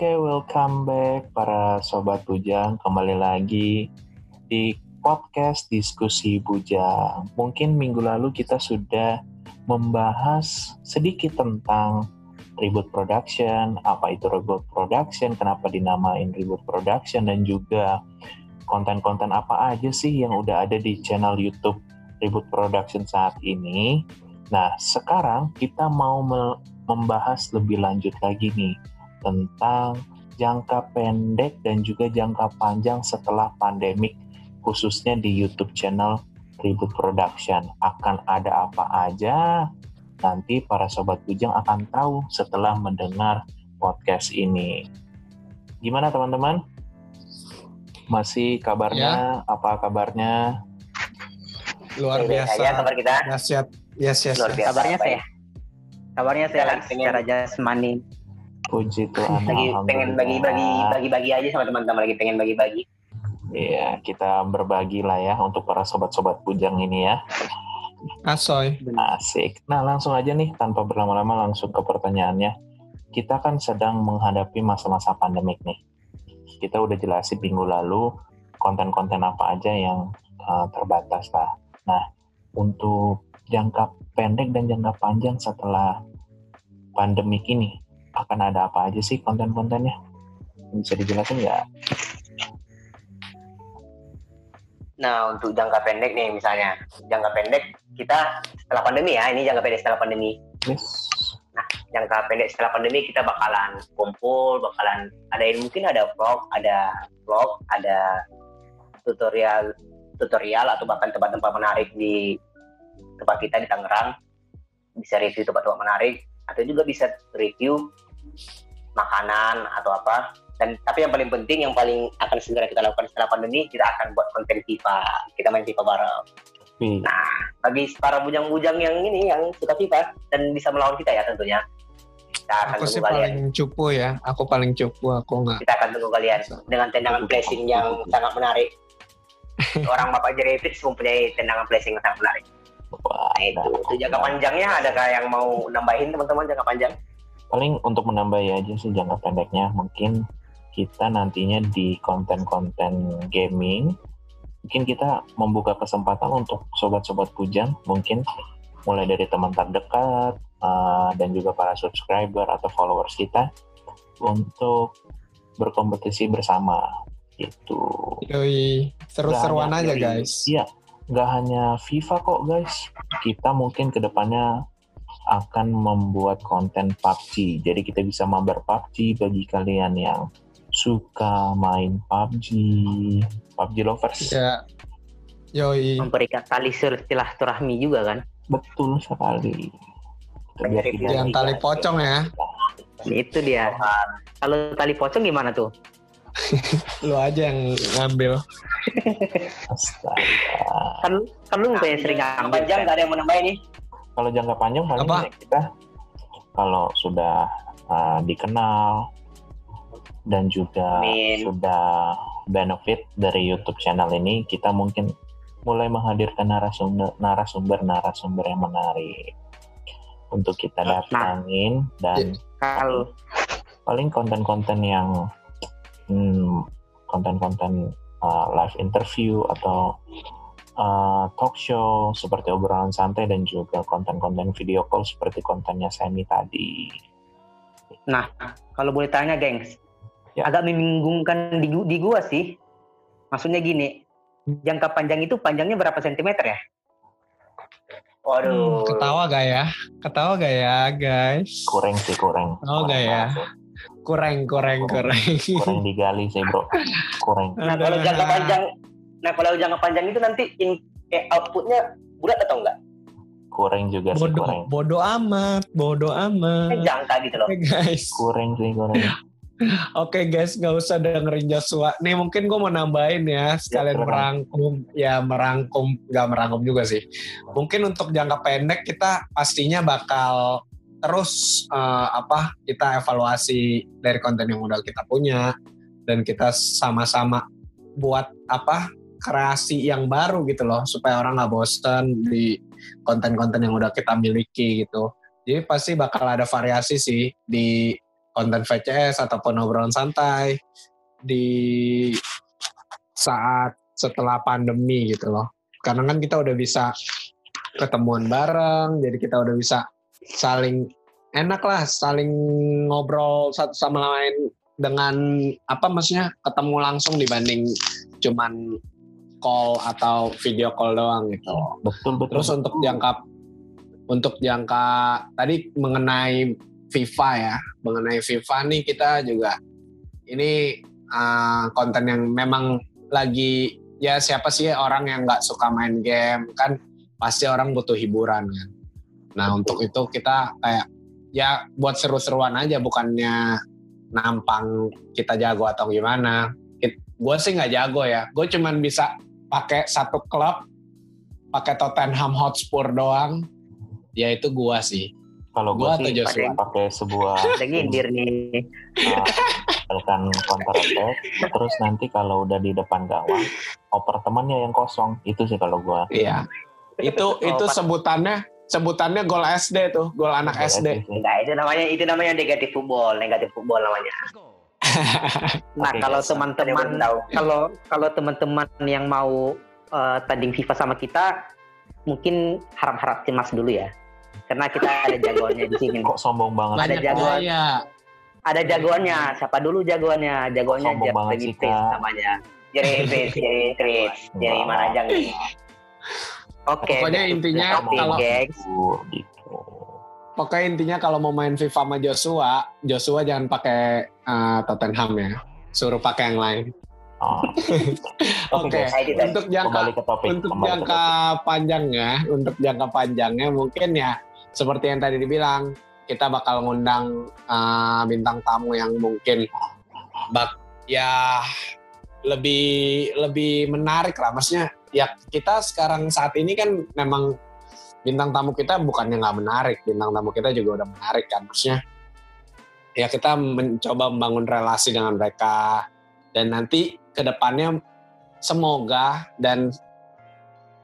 Oke, welcome back para sobat bujang. Kembali lagi di podcast diskusi bujang. Mungkin minggu lalu kita sudah membahas sedikit tentang ribut production, apa itu ribut production, kenapa dinamain ribut production, dan juga konten-konten apa aja sih yang udah ada di channel YouTube ribut production saat ini. Nah, sekarang kita mau membahas lebih lanjut lagi nih tentang jangka pendek dan juga jangka panjang setelah pandemik khususnya di YouTube channel Ribut Production. Akan ada apa aja? Nanti para sobat bujang akan tahu setelah mendengar podcast ini. Gimana teman-teman? Masih kabarnya? Ya. Apa kabarnya? Luar biasa. Ya, kabar kita. Nasihat. Yes, yes. Luar biasa. Kabarnya saya. Kabarnya saya secara jasmani Puji Tuhan. Lagi pengen bagi-bagi bagi-bagi aja sama teman-teman lagi pengen bagi-bagi. Iya, kita berbagi lah ya untuk para sobat-sobat bujang ini ya. Asoy. Asik. Nah, langsung aja nih tanpa berlama-lama langsung ke pertanyaannya. Kita kan sedang menghadapi masa-masa pandemik nih. Kita udah jelasin minggu lalu konten-konten apa aja yang uh, terbatas lah. Nah, untuk jangka pendek dan jangka panjang setelah pandemik ini, akan ada apa aja sih konten-kontennya? Bisa dijelasin nggak? Nah, untuk jangka pendek nih misalnya, jangka pendek kita setelah pandemi ya, ini jangka pendek setelah pandemi. Yes. Nah, jangka pendek setelah pandemi kita bakalan kumpul, bakalan ada yang mungkin ada vlog, ada vlog, ada tutorial tutorial atau bahkan tempat-tempat menarik di tempat kita di Tangerang bisa review tempat-tempat menarik atau juga bisa review makanan atau apa. Dan tapi yang paling penting yang paling akan segera kita lakukan setelah pandemi kita akan buat konten FIFA. Kita main FIFA bareng. Hmm. nah bagi para bujang-bujang yang ini yang suka FIFA dan bisa melawan kita ya tentunya. Kita akan aku sih kalian. paling cupu ya. Aku paling cupu aku nggak. Kita akan tunggu kalian dengan tendangan placing yang sangat menarik. Orang bapak Jeretic mempunyai tendangan placing yang sangat menarik Wah, nah, itu, itu jangka panjangnya adakah yang mau nambahin teman-teman jangka panjang? Paling untuk menambah ya aja sih jangka pendeknya. Mungkin kita nantinya di konten-konten gaming mungkin kita membuka kesempatan untuk sobat-sobat pujang. Mungkin mulai dari teman terdekat uh, dan juga para subscriber atau followers kita untuk berkompetisi bersama. Itu. Yoi, seru-seruan aja guys. Iya, nggak hanya FIFA kok guys. Kita mungkin ke depannya akan membuat konten PUBG. Jadi kita bisa mabar PUBG bagi kalian yang suka main PUBG, PUBG lovers. Ya. Yoi. Memberikan tali silaturahmi juga kan? Betul sekali. Yang tali pocong ya. Itu dia. Kalau tali pocong gimana tuh? lu aja yang ngambil. Astaga. Kan, kan lu yang sering ngambil. Panjang gak ada yang menambah ini. Kalau jangka panjang paling Apa? kita kalau sudah uh, dikenal dan juga Amin. sudah benefit dari YouTube channel ini, kita mungkin mulai menghadirkan narasumber narasumber narasumber yang menarik untuk kita nah. datangin nah, dan kalau paling konten-konten yang hmm, konten-konten uh, live interview atau uh, talk show seperti obrolan santai dan juga konten-konten video call seperti kontennya Semi tadi. Nah, kalau boleh tanya, gengs, ya. agak membingungkan di, di gua sih. Maksudnya gini, jangka panjang itu panjangnya berapa sentimeter ya? Waduh. Hmm, ketawa gak ya? Ketawa gak ya, guys? Kurang sih, kurang. Oh, gak ya? Kurang, kurang, kurang. Kurang digali sih, bro. Kurang. Nah, kalau jangka panjang Nah kalau jangka panjang itu nanti in, eh, outputnya bulat atau enggak? Kurang juga sih bodo, kurang. Bodo amat, bodo amat. Eh, jangka gitu loh. Hey guys. Kurang sih kurang. Oke okay, guys, nggak usah dengerin Joshua. Nih mungkin gue mau nambahin ya, sekalian ya, merangkum, ya merangkum, nggak merangkum juga sih. Mungkin untuk jangka pendek kita pastinya bakal terus uh, apa kita evaluasi dari konten yang udah kita punya dan kita sama-sama buat apa kreasi yang baru gitu loh supaya orang nggak bosen di konten-konten yang udah kita miliki gitu jadi pasti bakal ada variasi sih di konten VCS ataupun obrolan santai di saat setelah pandemi gitu loh. Karena kan kita udah bisa ketemuan bareng, jadi kita udah bisa saling enak lah, saling ngobrol satu sama lain dengan apa maksudnya ketemu langsung dibanding cuman call atau video call doang gitu. Betul betul. Terus untuk jangka untuk jangka tadi mengenai FIFA ya, mengenai FIFA nih kita juga ini uh, konten yang memang lagi ya siapa sih orang yang nggak suka main game kan pasti orang butuh hiburan kan. Nah untuk itu kita kayak ya buat seru-seruan aja bukannya nampang kita jago atau gimana. Gue sih nggak jago ya. Gue cuman bisa pakai satu klub, pakai Tottenham Hotspur doang. Ya itu gue sih. Kalau gue sih pakai, pakai sebuah ngindir nih. Uh, counter attack, terus nanti kalau udah di depan gawang, oper temannya yang kosong. Itu sih kalau gue. Iya. Itu itu sebutannya sebutannya gol SD tuh, gol anak gol SD. Enggak, itu namanya itu namanya negatif football, negatif football namanya. nah, okay, kalau teman-teman kalau kalau teman-teman yang mau uh, tanding FIFA sama kita mungkin harap-harap cemas dulu ya. Karena kita ada jagoannya di sini. Kok sombong banget. Ada jagoan. Ya. Ada jagoannya. Siapa dulu jagoannya? Jagoannya Jerry Prince namanya. Jerry Prince, Jerry Prince, Jerry Manajang Oke. Pokoknya intinya kalau gitu. Pokoknya intinya kalau mau main FIFA sama Joshua, Joshua jangan pakai uh, Tottenham ya. Suruh pakai yang lain. Oh. Oke, okay. untuk jangka untuk jangka panjangnya, untuk jangka panjangnya mungkin ya seperti yang tadi dibilang, kita bakal ngundang uh, bintang tamu yang mungkin bak ya lebih lebih menarik lah, maksudnya ya kita sekarang saat ini kan memang bintang tamu kita bukannya nggak menarik, bintang tamu kita juga udah menarik kan, maksudnya. Ya kita mencoba membangun relasi dengan mereka. Dan nanti ke depannya semoga dan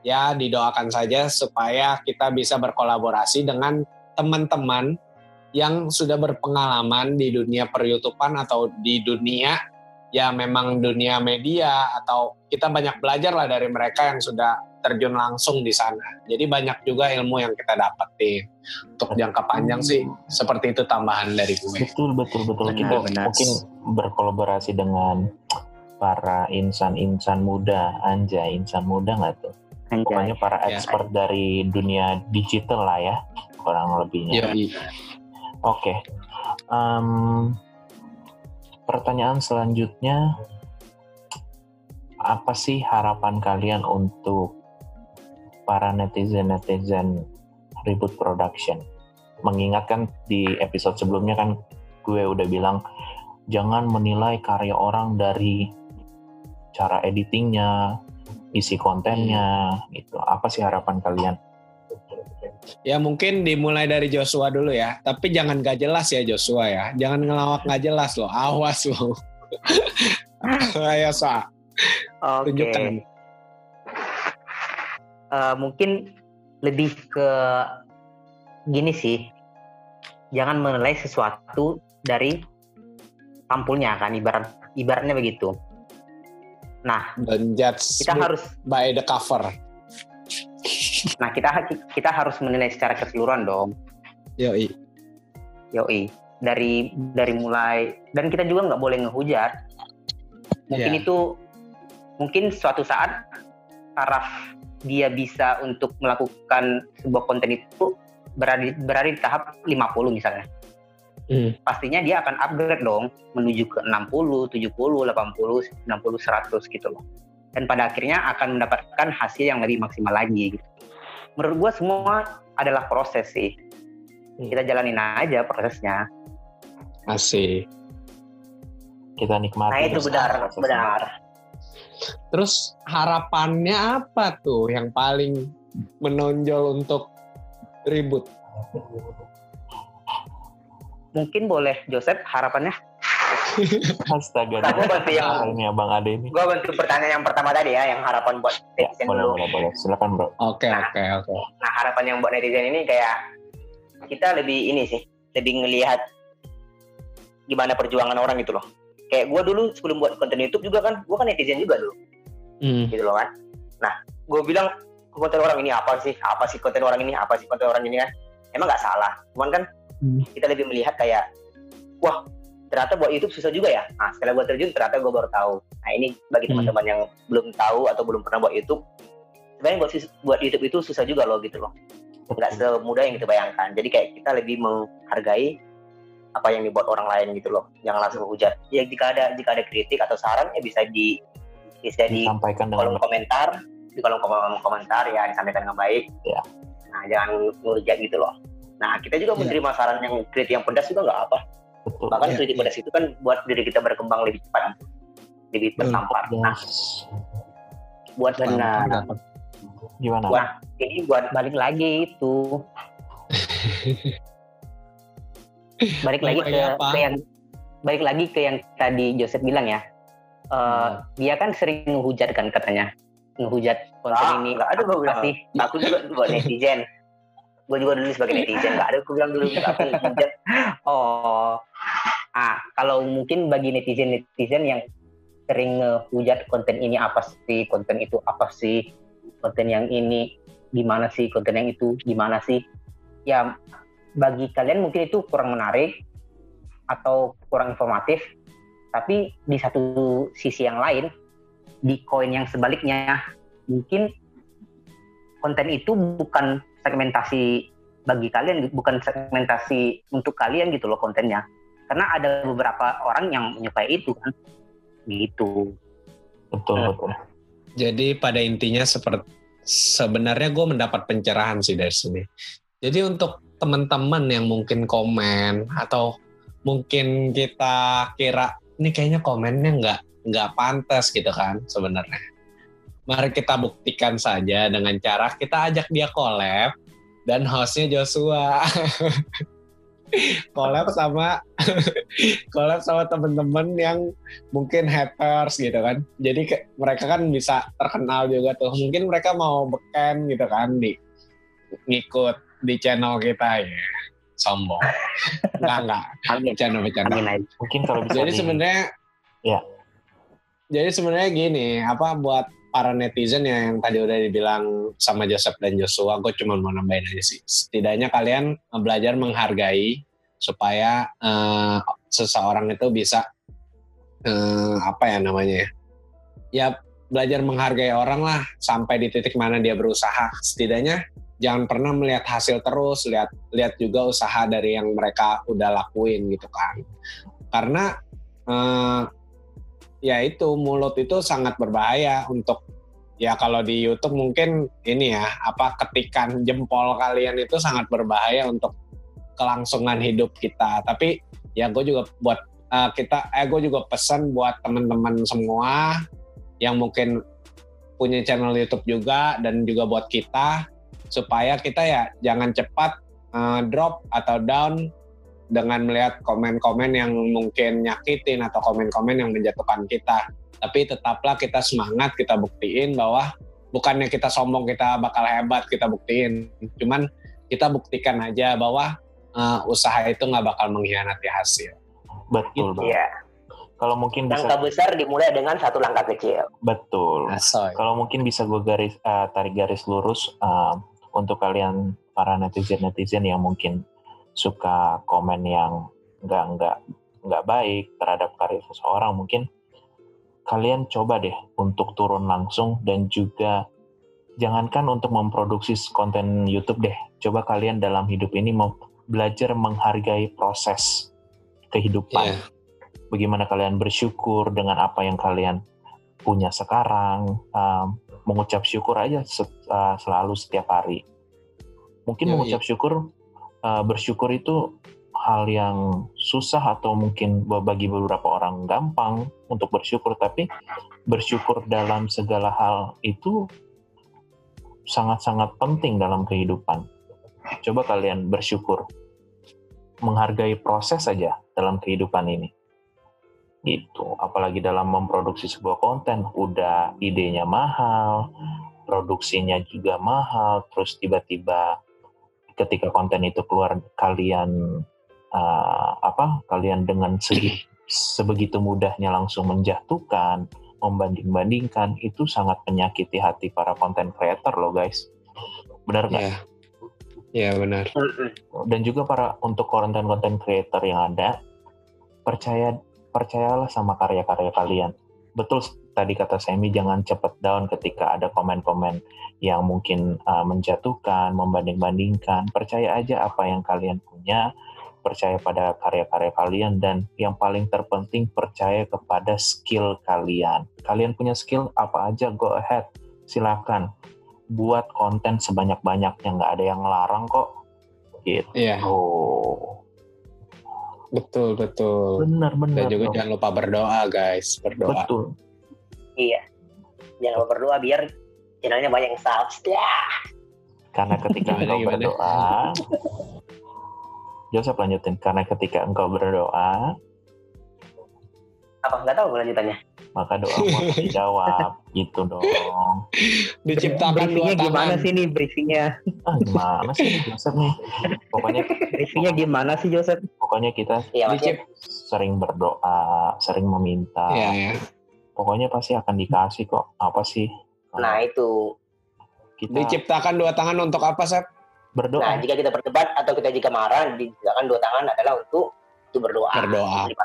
ya didoakan saja supaya kita bisa berkolaborasi dengan teman-teman yang sudah berpengalaman di dunia peryutupan atau di dunia ya memang dunia media atau kita banyak belajar lah dari mereka yang sudah terjun langsung di sana. Jadi banyak juga ilmu yang kita dapetin. Untuk jangka panjang sih seperti itu tambahan dari gue. Betul betul betul. Benar, kita benar. mungkin berkolaborasi dengan para insan-insan muda, anja insan muda nggak tuh? Anjay. Pokoknya para ya. expert ya. dari dunia digital lah ya, kurang lebihnya. Ya, iya. Oke. Okay. Um, pertanyaan selanjutnya apa sih harapan kalian untuk para netizen-netizen ribut production? Mengingatkan di episode sebelumnya kan gue udah bilang jangan menilai karya orang dari cara editingnya, isi kontennya, gitu. Apa sih harapan kalian? Ya mungkin dimulai dari Joshua dulu ya. Tapi jangan gak jelas ya Joshua ya. Jangan ngelawak gak jelas loh. Awas loh. Ayo sa. Oke. Okay. Uh, eh, mungkin lebih ke gini sih. Jangan menilai sesuatu dari tampulnya kan ibarat ibaratnya begitu. Nah, dan kita harus by the cover Nah kita kita harus menilai secara keseluruhan dong. Yoi. Yoi. Dari dari mulai dan kita juga nggak boleh ngehujat. Mungkin yeah. itu mungkin suatu saat taraf dia bisa untuk melakukan sebuah konten itu berada, berada di tahap 50 misalnya. Hmm. Pastinya dia akan upgrade dong menuju ke 60, 70, 80, 90, 100 gitu loh. Dan pada akhirnya akan mendapatkan hasil yang lebih maksimal lagi. Gitu menurut gue semua adalah proses sih. Hmm. kita jalanin aja prosesnya. Asik. Kita nikmati nah itu benar prosesnya. benar. Terus harapannya apa tuh yang paling menonjol untuk ribut? Mungkin boleh Joseph harapannya Astaga, nah, bantu yang ini Bang Ade ini. Gue bantu pertanyaan yang pertama tadi ya, yang harapan buat ya, netizen boleh, dulu. Boleh, boleh, silakan bro. Oke, nah, oke, oke. Nah harapan yang buat netizen ini kayak kita lebih ini sih, lebih ngelihat gimana perjuangan orang gitu loh kayak gue dulu sebelum buat konten YouTube juga kan gue kan netizen juga dulu hmm. gitu loh kan nah gue bilang konten orang ini apa sih apa sih konten orang ini apa sih konten orang ini kan emang nggak salah cuman kan hmm. kita lebih melihat kayak wah ternyata buat YouTube susah juga ya. Nah setelah gue terjun ternyata gue baru tahu. Nah ini bagi hmm. teman-teman yang belum tahu atau belum pernah buat YouTube sebenarnya buat buat YouTube itu susah juga loh gitu loh. Nggak semudah yang kita bayangkan. Jadi kayak kita lebih menghargai apa yang dibuat orang lain gitu loh. Jangan langsung hujat. Ya jika ada jika ada kritik atau saran ya bisa di bisa di kolom komentar. Di kolom komentar ya disampaikan dengan baik. Ya. Nah jangan ngehujat gitu loh. Nah kita juga ya. menerima saran yang kritik yang pedas juga nggak apa Betul, bahkan ya, kritik ya. pedas itu kan buat diri kita berkembang lebih cepat. Lebih tertampar nah buat benar gimana? Buat ini buat balik lagi itu. Balik lagi ke, ke yang balik lagi ke yang tadi Joseph bilang ya. Uh, hmm. dia kan sering menghujat kan katanya. Menghujat konten ah, ini. nggak ada gue bilang. Sih? Aku juga juga netizen. Gue juga dulu sebagai netizen. Nggak ada gue bilang dulu. Aku hujat oh ah kalau mungkin bagi netizen netizen yang sering ngehujat konten ini apa sih konten itu apa sih konten yang ini gimana sih konten yang itu gimana sih ya bagi kalian mungkin itu kurang menarik atau kurang informatif tapi di satu sisi yang lain di koin yang sebaliknya mungkin konten itu bukan segmentasi bagi kalian bukan segmentasi untuk kalian gitu loh kontennya karena ada beberapa orang yang menyukai itu kan gitu betul nah. betul jadi pada intinya seperti sebenarnya gue mendapat pencerahan sih dari sini jadi untuk teman-teman yang mungkin komen atau mungkin kita kira ini kayaknya komennya nggak nggak pantas gitu kan sebenarnya. Mari kita buktikan saja dengan cara kita ajak dia collab dan hostnya Joshua. collab sama collab sama temen-temen yang mungkin haters gitu kan. Jadi ke, mereka kan bisa terkenal juga tuh. Mungkin mereka mau beken gitu kan di ngikut di channel kita ya. Sombong. Enggak enggak. Bercanda bercanda. Mungkin kalau bisa Jadi sebenarnya ya jadi sebenarnya gini, apa buat para netizen yang tadi udah dibilang sama Joseph dan Joshua, gue cuma mau nambahin aja sih. Setidaknya kalian belajar menghargai supaya uh, seseorang itu bisa uh, apa ya namanya ya? Ya belajar menghargai orang lah sampai di titik mana dia berusaha. Setidaknya jangan pernah melihat hasil terus, lihat lihat juga usaha dari yang mereka udah lakuin gitu kan. Karena uh, ya itu mulut itu sangat berbahaya untuk ya kalau di YouTube mungkin ini ya apa ketikan jempol kalian itu sangat berbahaya untuk kelangsungan hidup kita. Tapi ya gue juga buat uh, kita eh gue juga pesan buat teman-teman semua yang mungkin punya channel YouTube juga dan juga buat kita supaya kita ya jangan cepat uh, drop atau down dengan melihat komen-komen yang mungkin nyakitin atau komen-komen yang menjatuhkan kita. Tapi tetaplah kita semangat, kita buktiin bahwa bukannya kita sombong kita bakal hebat, kita buktiin. Cuman kita buktikan aja bahwa uh, usaha itu nggak bakal mengkhianati hasil. Betul, gitu. Ya. Kalau mungkin langkah bisa, besar dimulai dengan satu langkah kecil. Betul. Asoy. Kalau mungkin bisa gue garis uh, tarik garis lurus uh, untuk kalian para netizen netizen yang mungkin suka komen yang nggak nggak nggak baik terhadap karya seseorang mungkin kalian coba deh untuk turun langsung dan juga jangankan untuk memproduksi konten YouTube deh coba kalian dalam hidup ini mau belajar menghargai proses kehidupan yeah. bagaimana kalian bersyukur dengan apa yang kalian punya sekarang um, mengucap syukur aja uh, selalu setiap hari mungkin yeah, mengucap yeah. syukur uh, bersyukur itu hal yang susah atau mungkin bagi beberapa orang gampang untuk bersyukur tapi bersyukur dalam segala hal itu sangat-sangat penting dalam kehidupan. Coba kalian bersyukur menghargai proses saja dalam kehidupan ini. Gitu, apalagi dalam memproduksi sebuah konten udah idenya mahal, produksinya juga mahal, terus tiba-tiba ketika konten itu keluar kalian uh, apa kalian dengan segi, sebegitu mudahnya langsung menjatuhkan, membanding-bandingkan itu sangat menyakiti hati para konten creator loh guys. Benar nggak? Iya, yeah. benar. Dan juga para untuk konten-konten creator yang ada, percaya percayalah sama karya-karya kalian. Betul tadi kata Semi jangan cepet down ketika ada komen-komen yang mungkin uh, menjatuhkan, membanding-bandingkan. Percaya aja apa yang kalian punya, percaya pada karya-karya kalian dan yang paling terpenting percaya kepada skill kalian. Kalian punya skill apa aja go ahead, silakan buat konten sebanyak-banyaknya nggak ada yang larang kok. Gitu. Iya. Oh. Betul betul. Benar benar. Dan juga dong. jangan lupa berdoa guys, berdoa. Betul. Iya. Jangan lupa berdoa biar channelnya banyak yang subs. Ya. Karena ketika engkau berdoa, Joseph lanjutin. Karena ketika engkau berdoa, apa nggak tahu kelanjutannya? Maka doa mau dijawab, gitu dong. Diciptakan dua tangan. gimana sih nih briefingnya? Ah, gimana sih Joseph nih? Pokoknya briefingnya gimana sih Joseph? Pokoknya kita ya, sering berdoa, sering meminta. Iya, iya pokoknya pasti akan dikasih kok. Apa sih? Nah itu. kita diciptakan dua tangan untuk apa Sep? berdoa. Nah jika kita berdebat atau kita jika marah diciptakan dua tangan adalah untuk itu berdoa. Berdoa. Gitu.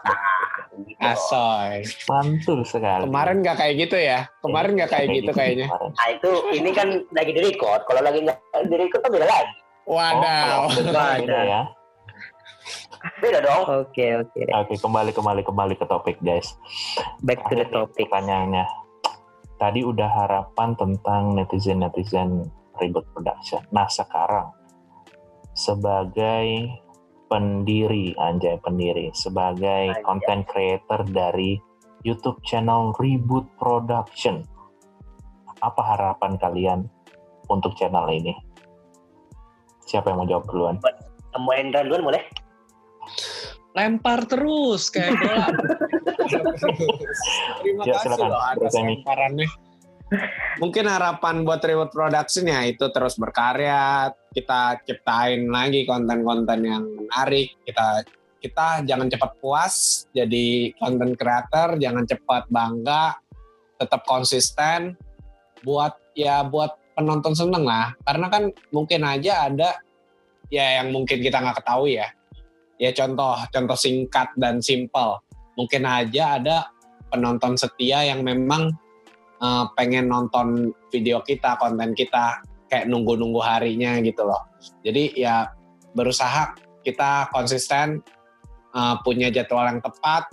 asoy. Mantul sekali. Kemarin nggak kayak gitu ya? Kemarin nggak kayak, gitu kayaknya. nah itu ini kan lagi di record kalau lagi nggak di record kan beda lagi. Wadaw. Oh, beda ya. Beda dong. Oke, okay, oke. Okay. Oke, okay, kembali kembali kembali ke topik, guys. Back to the topic. Pertanyaannya. Tadi udah harapan tentang netizen-netizen ribut production. Nah, sekarang sebagai pendiri, anjay pendiri, sebagai anjay. content creator dari YouTube channel Reboot Production. Apa harapan kalian untuk channel ini? Siapa yang mau jawab duluan? Mau Endra duluan boleh? Lempar terus kayak bola. Terima ya, kasih loh atas lemparannya. Mungkin harapan buat Reward Production ya itu terus berkarya, kita ciptain lagi konten-konten yang menarik, kita kita jangan cepat puas jadi konten creator, jangan cepat bangga, tetap konsisten buat ya buat penonton seneng lah. Karena kan mungkin aja ada ya yang mungkin kita nggak ketahui ya ya contoh contoh singkat dan simpel. Mungkin aja ada penonton setia yang memang uh, pengen nonton video kita konten kita kayak nunggu-nunggu harinya gitu loh. Jadi ya berusaha kita konsisten uh, punya jadwal yang tepat.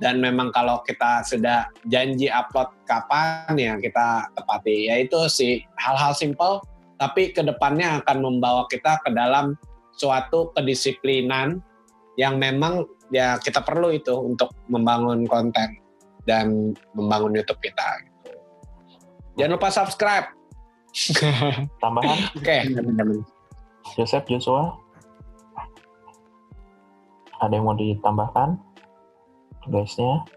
Dan memang kalau kita sudah janji upload kapan ya kita tepati. Ya itu sih hal-hal simpel. Tapi ke depannya akan membawa kita ke dalam suatu kedisiplinan yang memang ya kita perlu itu untuk membangun konten dan membangun YouTube kita. Gitu. Jangan lupa subscribe. Tambahan? Oke. Okay. Joseph Joshua, ada yang mau ditambahkan? Guysnya?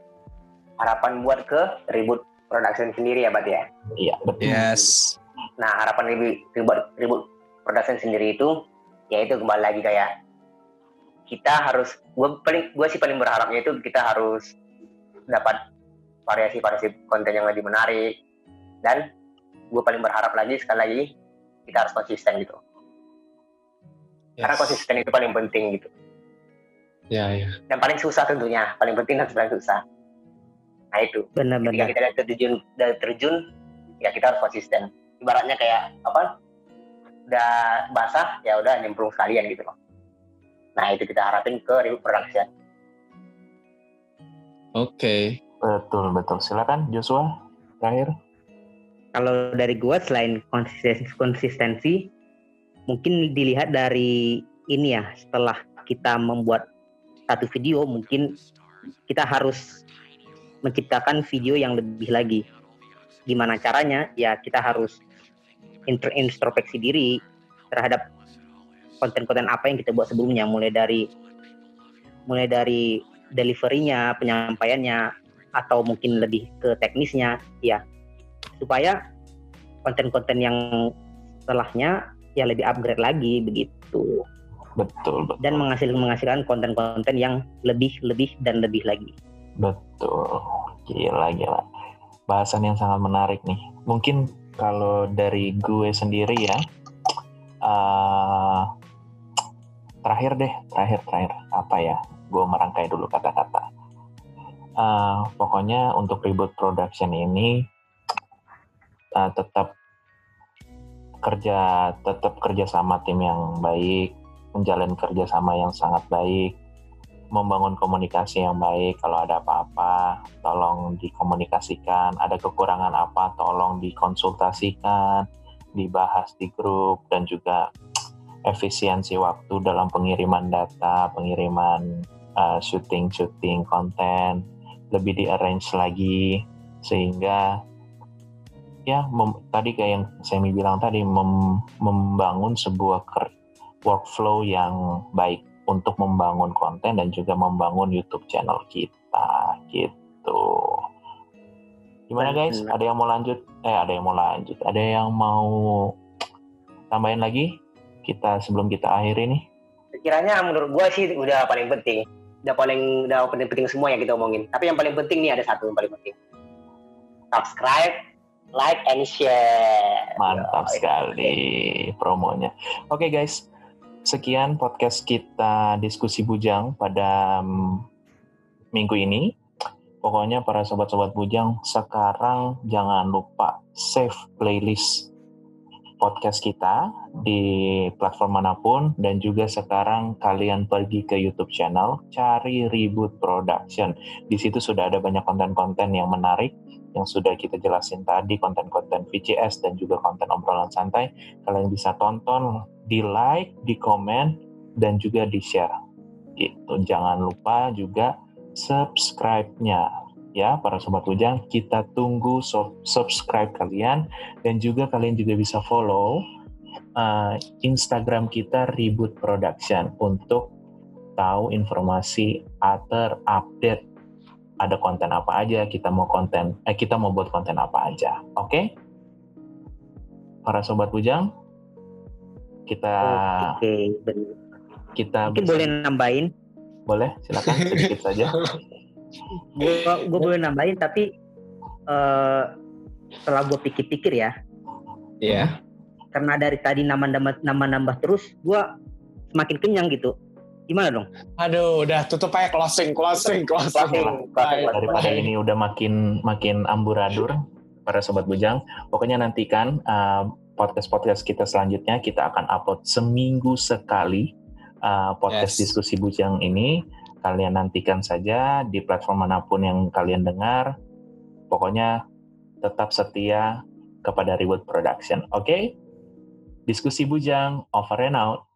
Harapan buat ke ribut production sendiri ya, Bat ya? Iya, betul. Yes. Nah, harapan ribut, ribut, ribut production sendiri itu, ya itu kembali lagi kayak kita harus gue paling gue sih paling berharapnya itu kita harus dapat variasi-variasi konten yang lebih menarik. Dan gue paling berharap lagi sekali lagi kita harus konsisten gitu. Yes. karena konsisten itu paling penting gitu. Ya ya. Dan paling susah tentunya paling penting dan paling susah. Nah itu. Benar-benar. Ketika kita terjun dari terjun ya kita harus konsisten. Ibaratnya kayak apa? Udah basah ya udah nyemplung sekalian gitu loh Nah itu kita harapin ke review production. Oke. Okay. Betul betul. Silakan Joshua terakhir. Kalau dari gua selain konsistensi, konsistensi mungkin dilihat dari ini ya setelah kita membuat satu video mungkin kita harus menciptakan video yang lebih lagi. Gimana caranya? Ya kita harus introspeksi diri terhadap konten-konten apa yang kita buat sebelumnya mulai dari mulai dari deliverynya penyampaiannya atau mungkin lebih ke teknisnya ya supaya konten-konten yang setelahnya ya lebih upgrade lagi begitu Betul, betul. Dan menghasilkan menghasilkan konten-konten yang lebih lebih dan lebih lagi. Betul. Gila, gila. Bahasan yang sangat menarik nih. Mungkin kalau dari gue sendiri ya, uh, terakhir deh, terakhir, terakhir. Apa ya? Gue merangkai dulu kata-kata. Uh, pokoknya untuk reboot production ini uh, tetap kerja tetap kerja sama tim yang baik menjalin kerjasama yang sangat baik, membangun komunikasi yang baik. Kalau ada apa-apa, tolong dikomunikasikan. Ada kekurangan apa, tolong dikonsultasikan, dibahas di grup, dan juga efisiensi waktu dalam pengiriman data, pengiriman uh, syuting-syuting konten, lebih di arrange lagi sehingga ya mem, tadi kayak yang saya bilang tadi mem, membangun sebuah ker, workflow yang baik untuk membangun konten dan juga membangun YouTube channel kita gitu. Gimana guys? Ada yang mau lanjut? Eh ada yang mau lanjut? Ada yang mau tambahin lagi? Kita sebelum kita akhiri nih. Sekiranya menurut gua sih udah paling penting. Udah paling udah paling penting semua yang kita omongin. Tapi yang paling penting nih ada satu yang paling penting. Subscribe, like, and share. Mantap sekali promonya. Oke okay, guys, sekian podcast kita diskusi bujang pada mm, minggu ini. Pokoknya para sobat-sobat bujang sekarang jangan lupa save playlist podcast kita di platform mana pun dan juga sekarang kalian pergi ke YouTube channel cari Reboot Production. Di situ sudah ada banyak konten-konten yang menarik yang sudah kita jelasin tadi konten-konten VCS dan juga konten obrolan santai. Kalian bisa tonton di like, di komen, dan juga di share. Gitu. Jangan lupa juga subscribe-nya. Ya, para sobat ujang, kita tunggu subscribe kalian dan juga kalian juga bisa follow uh, Instagram kita Reboot Production untuk tahu informasi atau update ada konten apa aja, kita mau konten eh kita mau buat konten apa aja. Oke? Okay? Para sobat bujang, kita Oke, kita mungkin boleh nambahin. Boleh, silakan sedikit saja. gue boleh nambahin tapi uh, setelah gue pikir-pikir ya. Iya. Yeah. Karena dari tadi nama-nama nama-nambah terus, gue semakin kenyang gitu. Gimana dong? Aduh, udah tutup aja closing, closing, closing. closing. Daripada ini udah makin makin amburadul para sobat bujang. Pokoknya nantikan uh, podcast-podcast kita selanjutnya kita akan upload seminggu sekali uh, podcast yes. diskusi bujang ini. Kalian nantikan saja di platform mana pun yang kalian dengar. Pokoknya tetap setia kepada Reward Production. Oke? Okay? Diskusi bujang over and out.